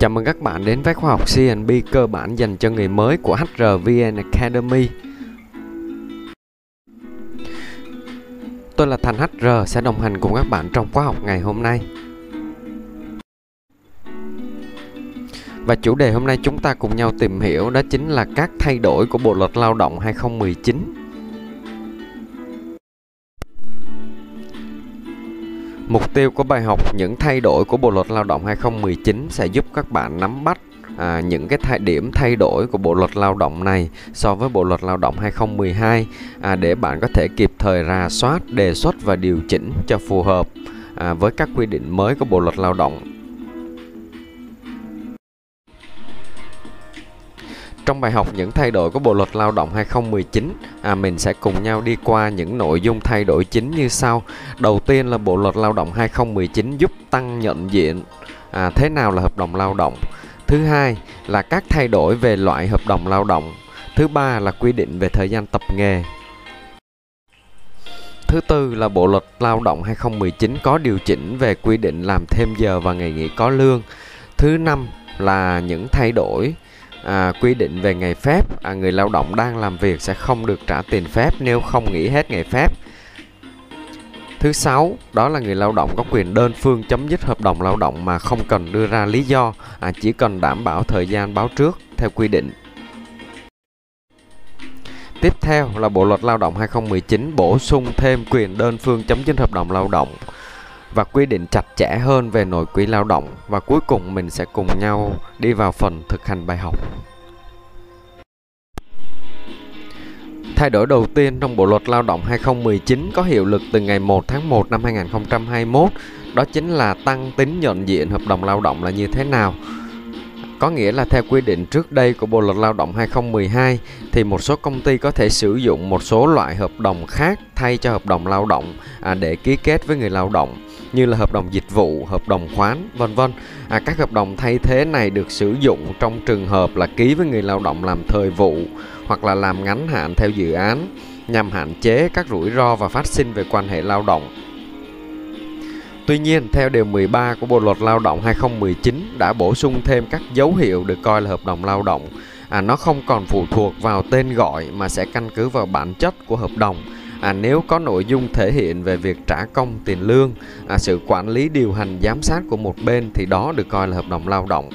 Chào mừng các bạn đến với khóa học CNB cơ bản dành cho người mới của HRVN Academy. Tôi là Thành HR sẽ đồng hành cùng các bạn trong khóa học ngày hôm nay. Và chủ đề hôm nay chúng ta cùng nhau tìm hiểu đó chính là các thay đổi của Bộ luật Lao động 2019. Mục tiêu của bài học những thay đổi của Bộ luật Lao động 2019 sẽ giúp các bạn nắm bắt à, những cái thay điểm thay đổi của Bộ luật Lao động này so với Bộ luật Lao động 2012 à, để bạn có thể kịp thời rà soát, đề xuất và điều chỉnh cho phù hợp à, với các quy định mới của Bộ luật Lao động. Trong bài học những thay đổi của Bộ luật Lao động 2019, à, mình sẽ cùng nhau đi qua những nội dung thay đổi chính như sau. Đầu tiên là Bộ luật Lao động 2019 giúp tăng nhận diện à, thế nào là hợp đồng lao động. Thứ hai là các thay đổi về loại hợp đồng lao động. Thứ ba là quy định về thời gian tập nghề. Thứ tư là Bộ luật Lao động 2019 có điều chỉnh về quy định làm thêm giờ và ngày nghỉ có lương. Thứ năm là những thay đổi à, quy định về ngày phép à, người lao động đang làm việc sẽ không được trả tiền phép nếu không nghỉ hết ngày phép Thứ sáu, đó là người lao động có quyền đơn phương chấm dứt hợp đồng lao động mà không cần đưa ra lý do, à, chỉ cần đảm bảo thời gian báo trước theo quy định. Tiếp theo là Bộ luật Lao động 2019 bổ sung thêm quyền đơn phương chấm dứt hợp đồng lao động và quy định chặt chẽ hơn về nội quy lao động và cuối cùng mình sẽ cùng nhau đi vào phần thực hành bài học. Thay đổi đầu tiên trong Bộ luật Lao động 2019 có hiệu lực từ ngày 1 tháng 1 năm 2021 đó chính là tăng tính nhận diện hợp đồng lao động là như thế nào. Có nghĩa là theo quy định trước đây của Bộ luật Lao động 2012 thì một số công ty có thể sử dụng một số loại hợp đồng khác thay cho hợp đồng lao động à, để ký kết với người lao động như là hợp đồng dịch vụ, hợp đồng khoán, vân vân. À, các hợp đồng thay thế này được sử dụng trong trường hợp là ký với người lao động làm thời vụ hoặc là làm ngắn hạn theo dự án nhằm hạn chế các rủi ro và phát sinh về quan hệ lao động. Tuy nhiên, theo điều 13 của Bộ luật Lao động 2019 đã bổ sung thêm các dấu hiệu được coi là hợp đồng lao động. À, nó không còn phụ thuộc vào tên gọi mà sẽ căn cứ vào bản chất của hợp đồng. À, nếu có nội dung thể hiện về việc trả công tiền lương à, sự quản lý điều hành giám sát của một bên thì đó được coi là hợp đồng lao động.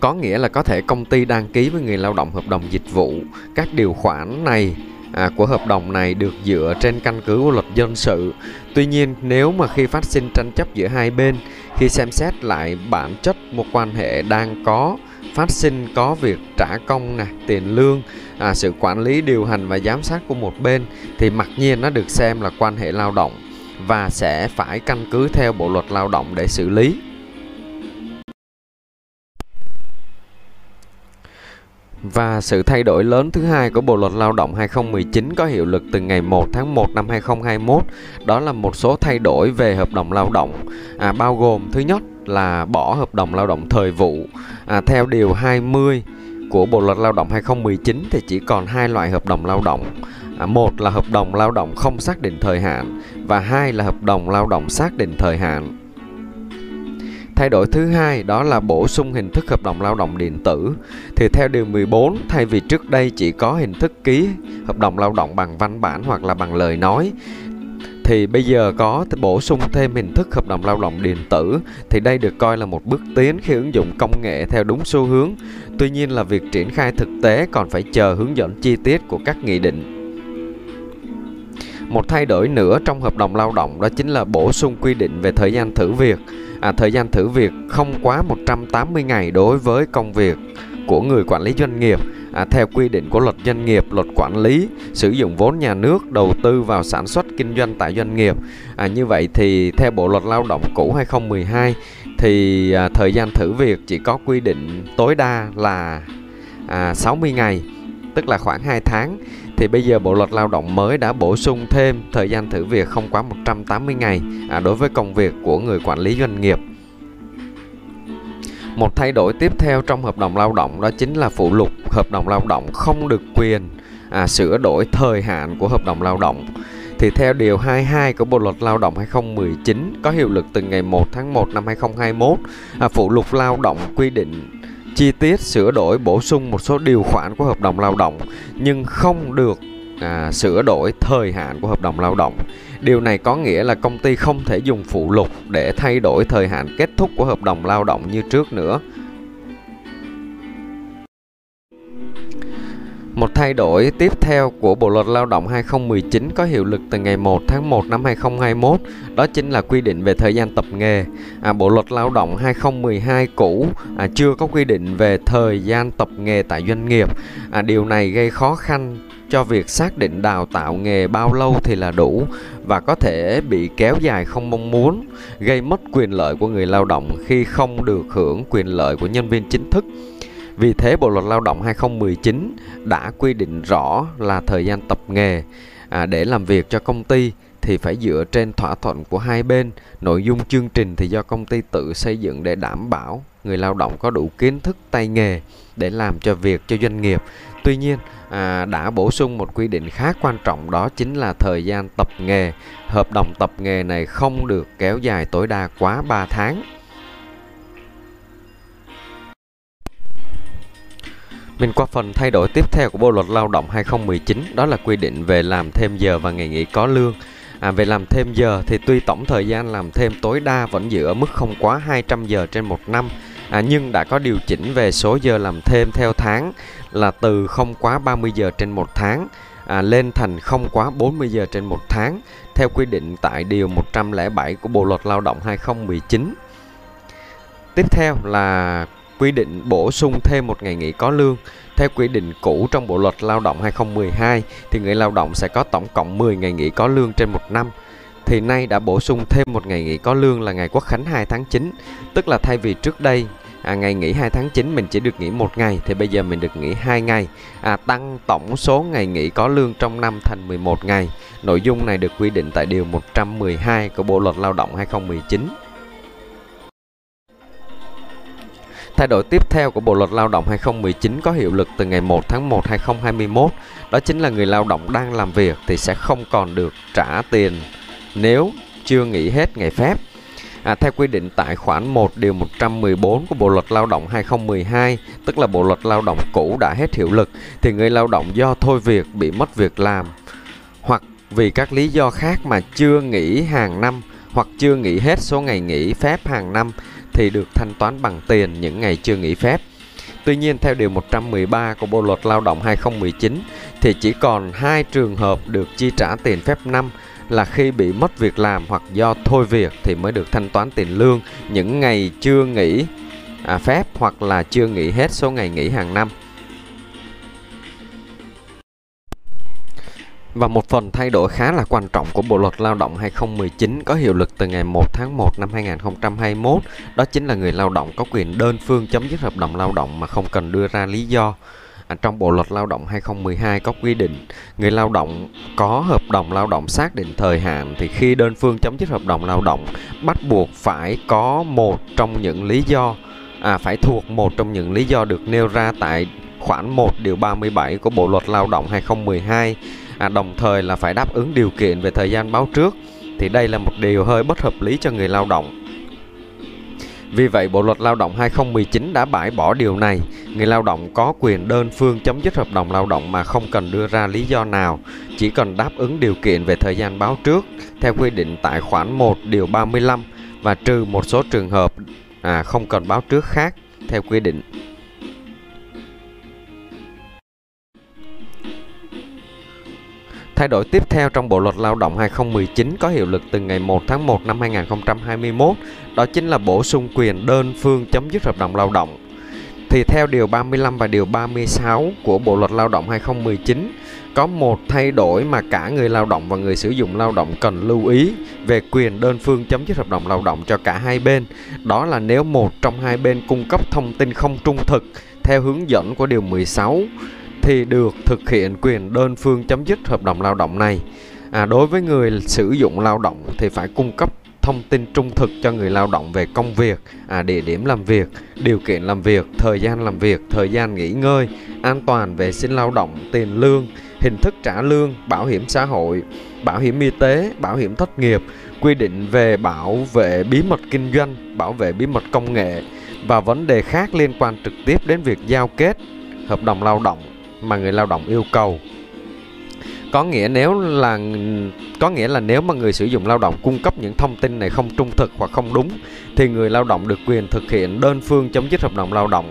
Có nghĩa là có thể công ty đăng ký với người lao động hợp đồng dịch vụ. Các điều khoản này à, của hợp đồng này được dựa trên căn cứ của luật dân sự tuy nhiên nếu mà khi phát sinh tranh chấp giữa hai bên khi xem xét lại bản chất một quan hệ đang có phát sinh có việc trả công nè tiền lương à, sự quản lý điều hành và giám sát của một bên thì mặc nhiên nó được xem là quan hệ lao động và sẽ phải căn cứ theo bộ luật lao động để xử lý. Và sự thay đổi lớn thứ hai của Bộ luật Lao động 2019 có hiệu lực từ ngày 1 tháng 1 năm 2021 đó là một số thay đổi về hợp đồng lao động à, bao gồm thứ nhất là bỏ hợp đồng lao động thời vụ à, theo điều 20 của Bộ luật Lao động 2019 thì chỉ còn hai loại hợp đồng lao động. À, một là hợp đồng lao động không xác định thời hạn và hai là hợp đồng lao động xác định thời hạn. Thay đổi thứ hai đó là bổ sung hình thức hợp đồng lao động điện tử. Thì theo điều 14, thay vì trước đây chỉ có hình thức ký hợp đồng lao động bằng văn bản hoặc là bằng lời nói thì bây giờ có bổ sung thêm hình thức hợp đồng lao động điện tử thì đây được coi là một bước tiến khi ứng dụng công nghệ theo đúng xu hướng. Tuy nhiên là việc triển khai thực tế còn phải chờ hướng dẫn chi tiết của các nghị định. Một thay đổi nữa trong hợp đồng lao động đó chính là bổ sung quy định về thời gian thử việc. À, thời gian thử việc không quá 180 ngày đối với công việc của người quản lý doanh nghiệp à, theo quy định của luật doanh nghiệp, luật quản lý sử dụng vốn nhà nước đầu tư vào sản xuất kinh doanh tại doanh nghiệp. À, như vậy thì theo Bộ luật Lao động cũ 2012 thì à, thời gian thử việc chỉ có quy định tối đa là à, 60 ngày, tức là khoảng 2 tháng. Thì bây giờ Bộ luật Lao động mới đã bổ sung thêm thời gian thử việc không quá 180 ngày à, đối với công việc của người quản lý doanh nghiệp. Một thay đổi tiếp theo trong hợp đồng lao động đó chính là phụ lục hợp đồng lao động không được quyền à, sửa đổi thời hạn của hợp đồng lao động. thì theo điều 22 của Bộ luật Lao động 2019 có hiệu lực từ ngày 1 tháng 1 năm 2021, à, phụ lục lao động quy định chi tiết sửa đổi bổ sung một số điều khoản của hợp đồng lao động nhưng không được à, sửa đổi thời hạn của hợp đồng lao động. Điều này có nghĩa là công ty không thể dùng phụ lục để thay đổi thời hạn kết thúc của hợp đồng lao động như trước nữa. Một thay đổi tiếp theo của Bộ luật Lao động 2019 có hiệu lực từ ngày 1 tháng 1 năm 2021, đó chính là quy định về thời gian tập nghề. À, Bộ luật Lao động 2012 cũ à, chưa có quy định về thời gian tập nghề tại doanh nghiệp. À, điều này gây khó khăn cho việc xác định đào tạo nghề bao lâu thì là đủ và có thể bị kéo dài không mong muốn, gây mất quyền lợi của người lao động khi không được hưởng quyền lợi của nhân viên chính thức. Vì thế Bộ luật Lao động 2019 đã quy định rõ là thời gian tập nghề à, để làm việc cho công ty thì phải dựa trên thỏa thuận của hai bên. Nội dung chương trình thì do công ty tự xây dựng để đảm bảo người lao động có đủ kiến thức tay nghề để làm cho việc cho doanh nghiệp. Tuy nhiên, à, đã bổ sung một quy định khá quan trọng đó chính là thời gian tập nghề. Hợp đồng tập nghề này không được kéo dài tối đa quá 3 tháng. Mình qua phần thay đổi tiếp theo của Bộ luật Lao động 2019 đó là quy định về làm thêm giờ và ngày nghỉ có lương. À, về làm thêm giờ thì tuy tổng thời gian làm thêm tối đa vẫn giữ ở mức không quá 200 giờ trên một năm à, nhưng đã có điều chỉnh về số giờ làm thêm theo tháng là từ không quá 30 giờ trên một tháng à, lên thành không quá 40 giờ trên một tháng theo quy định tại điều 107 của Bộ luật Lao động 2019. Tiếp theo là quy định bổ sung thêm một ngày nghỉ có lương. Theo quy định cũ trong Bộ luật Lao động 2012 thì người lao động sẽ có tổng cộng 10 ngày nghỉ có lương trên một năm. Thì nay đã bổ sung thêm một ngày nghỉ có lương là ngày Quốc khánh 2 tháng 9, tức là thay vì trước đây à, ngày nghỉ 2 tháng 9 mình chỉ được nghỉ một ngày thì bây giờ mình được nghỉ 2 ngày à, tăng tổng số ngày nghỉ có lương trong năm thành 11 ngày nội dung này được quy định tại điều 112 của Bộ luật Lao động 2019 Thay đổi tiếp theo của Bộ luật Lao động 2019 có hiệu lực từ ngày 1 tháng 1 2021, đó chính là người lao động đang làm việc thì sẽ không còn được trả tiền nếu chưa nghỉ hết ngày phép. À, theo quy định tại khoản 1 điều 114 của Bộ luật Lao động 2012, tức là Bộ luật Lao động cũ đã hết hiệu lực thì người lao động do thôi việc bị mất việc làm hoặc vì các lý do khác mà chưa nghỉ hàng năm hoặc chưa nghỉ hết số ngày nghỉ phép hàng năm thì được thanh toán bằng tiền những ngày chưa nghỉ phép. Tuy nhiên theo điều 113 của Bộ luật Lao động 2019 thì chỉ còn hai trường hợp được chi trả tiền phép năm là khi bị mất việc làm hoặc do thôi việc thì mới được thanh toán tiền lương những ngày chưa nghỉ à, phép hoặc là chưa nghỉ hết số ngày nghỉ hàng năm. Và một phần thay đổi khá là quan trọng của Bộ luật Lao động 2019 có hiệu lực từ ngày 1 tháng 1 năm 2021, đó chính là người lao động có quyền đơn phương chấm dứt hợp đồng lao động mà không cần đưa ra lý do. À, trong Bộ luật Lao động 2012 có quy định người lao động có hợp đồng lao động xác định thời hạn thì khi đơn phương chấm dứt hợp đồng lao động bắt buộc phải có một trong những lý do à, phải thuộc một trong những lý do được nêu ra tại khoản 1 điều 37 của Bộ luật Lao động 2012 à, đồng thời là phải đáp ứng điều kiện về thời gian báo trước thì đây là một điều hơi bất hợp lý cho người lao động. Vì vậy, Bộ luật Lao động 2019 đã bãi bỏ điều này. Người lao động có quyền đơn phương chấm dứt hợp đồng lao động mà không cần đưa ra lý do nào, chỉ cần đáp ứng điều kiện về thời gian báo trước theo quy định tại khoản 1 điều 35 và trừ một số trường hợp à, không cần báo trước khác theo quy định. Thay đổi tiếp theo trong Bộ luật Lao động 2019 có hiệu lực từ ngày 1 tháng 1 năm 2021, đó chính là bổ sung quyền đơn phương chấm dứt hợp đồng lao động. Thì theo điều 35 và điều 36 của Bộ luật Lao động 2019, có một thay đổi mà cả người lao động và người sử dụng lao động cần lưu ý về quyền đơn phương chấm dứt hợp đồng lao động cho cả hai bên. Đó là nếu một trong hai bên cung cấp thông tin không trung thực theo hướng dẫn của điều 16 thì được thực hiện quyền đơn phương chấm dứt hợp đồng lao động này. À, đối với người sử dụng lao động thì phải cung cấp thông tin trung thực cho người lao động về công việc, à, địa điểm làm việc, điều kiện làm việc, thời gian làm việc, thời gian nghỉ ngơi, an toàn vệ sinh lao động, tiền lương, hình thức trả lương, bảo hiểm xã hội, bảo hiểm y tế, bảo hiểm thất nghiệp, quy định về bảo vệ bí mật kinh doanh, bảo vệ bí mật công nghệ và vấn đề khác liên quan trực tiếp đến việc giao kết hợp đồng lao động mà người lao động yêu cầu có nghĩa nếu là có nghĩa là nếu mà người sử dụng lao động cung cấp những thông tin này không trung thực hoặc không đúng thì người lao động được quyền thực hiện đơn phương chấm dứt hợp đồng lao động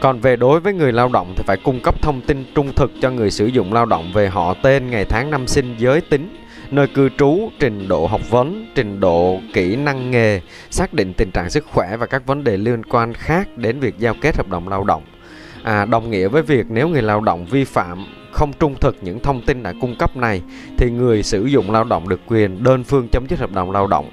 còn về đối với người lao động thì phải cung cấp thông tin trung thực cho người sử dụng lao động về họ tên, ngày tháng năm sinh, giới tính, nơi cư trú, trình độ học vấn, trình độ kỹ năng nghề, xác định tình trạng sức khỏe và các vấn đề liên quan khác đến việc giao kết hợp đồng lao động. À, đồng nghĩa với việc nếu người lao động vi phạm không trung thực những thông tin đã cung cấp này thì người sử dụng lao động được quyền đơn phương chấm dứt hợp đồng lao động.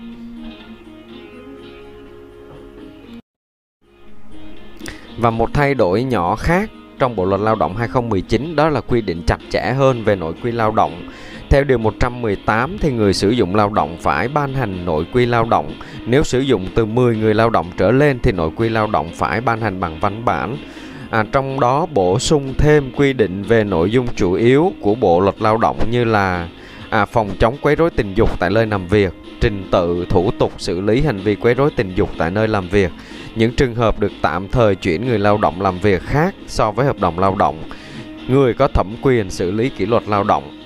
Và một thay đổi nhỏ khác trong Bộ luật Lao động 2019 đó là quy định chặt chẽ hơn về nội quy lao động. Theo điều 118 thì người sử dụng lao động phải ban hành nội quy lao động. Nếu sử dụng từ 10 người lao động trở lên thì nội quy lao động phải ban hành bằng văn bản. À, trong đó bổ sung thêm quy định về nội dung chủ yếu của Bộ luật Lao động như là à, phòng chống quấy rối tình dục tại nơi làm việc, trình tự thủ tục xử lý hành vi quấy rối tình dục tại nơi làm việc, những trường hợp được tạm thời chuyển người lao động làm việc khác so với hợp đồng lao động, người có thẩm quyền xử lý kỷ luật lao động.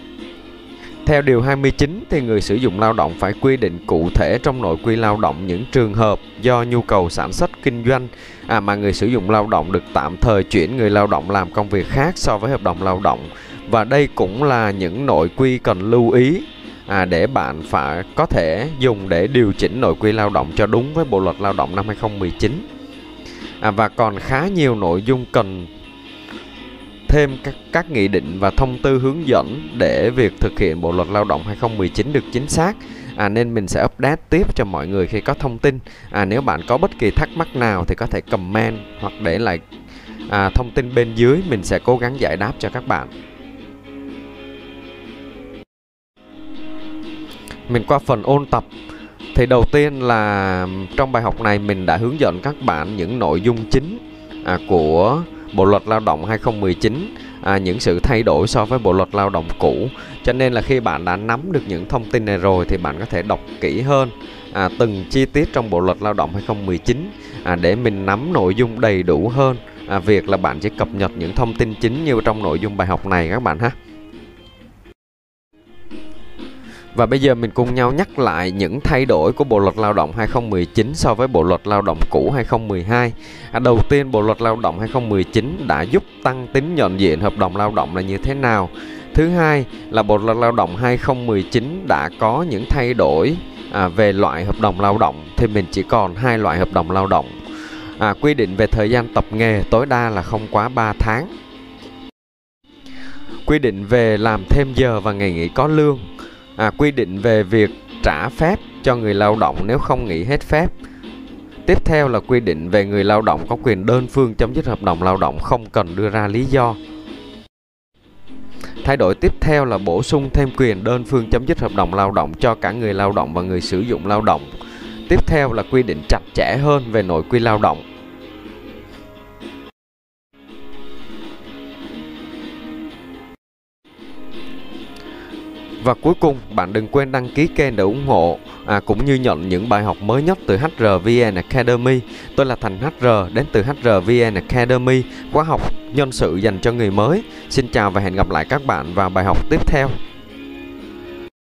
Theo Điều 29 thì người sử dụng lao động phải quy định cụ thể trong nội quy lao động những trường hợp do nhu cầu sản xuất kinh doanh à, mà người sử dụng lao động được tạm thời chuyển người lao động làm công việc khác so với hợp đồng lao động. Và đây cũng là những nội quy cần lưu ý à, để bạn phải có thể dùng để điều chỉnh nội quy lao động cho đúng với Bộ luật Lao động năm 2019. À, và còn khá nhiều nội dung cần thêm các, các nghị định và thông tư hướng dẫn để việc thực hiện Bộ luật Lao động 2019 được chính xác. À, nên mình sẽ update tiếp cho mọi người khi có thông tin. À, nếu bạn có bất kỳ thắc mắc nào thì có thể comment hoặc để lại à, thông tin bên dưới mình sẽ cố gắng giải đáp cho các bạn. Mình qua phần ôn tập thì đầu tiên là trong bài học này mình đã hướng dẫn các bạn những nội dung chính à, của Bộ luật Lao động 2019 à, những sự thay đổi so với Bộ luật Lao động cũ. Cho nên là khi bạn đã nắm được những thông tin này rồi thì bạn có thể đọc kỹ hơn à, từng chi tiết trong Bộ luật Lao động 2019 à, để mình nắm nội dung đầy đủ hơn. À, việc là bạn chỉ cập nhật những thông tin chính như trong nội dung bài học này các bạn ha. Và bây giờ mình cùng nhau nhắc lại những thay đổi của Bộ luật Lao động 2019 so với Bộ luật Lao động cũ 2012. À, đầu tiên, Bộ luật Lao động 2019 đã giúp tăng tính nhận diện hợp đồng lao động là như thế nào. Thứ hai là Bộ luật Lao động 2019 đã có những thay đổi à, về loại hợp đồng lao động thì mình chỉ còn hai loại hợp đồng lao động. À, quy định về thời gian tập nghề tối đa là không quá 3 tháng. Quy định về làm thêm giờ và ngày nghỉ có lương à, quy định về việc trả phép cho người lao động nếu không nghỉ hết phép. Tiếp theo là quy định về người lao động có quyền đơn phương chấm dứt hợp đồng lao động không cần đưa ra lý do. Thay đổi tiếp theo là bổ sung thêm quyền đơn phương chấm dứt hợp đồng lao động cho cả người lao động và người sử dụng lao động. Tiếp theo là quy định chặt chẽ hơn về nội quy lao động. Và cuối cùng, bạn đừng quên đăng ký kênh để ủng hộ à, cũng như nhận những bài học mới nhất từ HRVN Academy. Tôi là Thành HR đến từ HRVN Academy, khóa học nhân sự dành cho người mới. Xin chào và hẹn gặp lại các bạn vào bài học tiếp theo.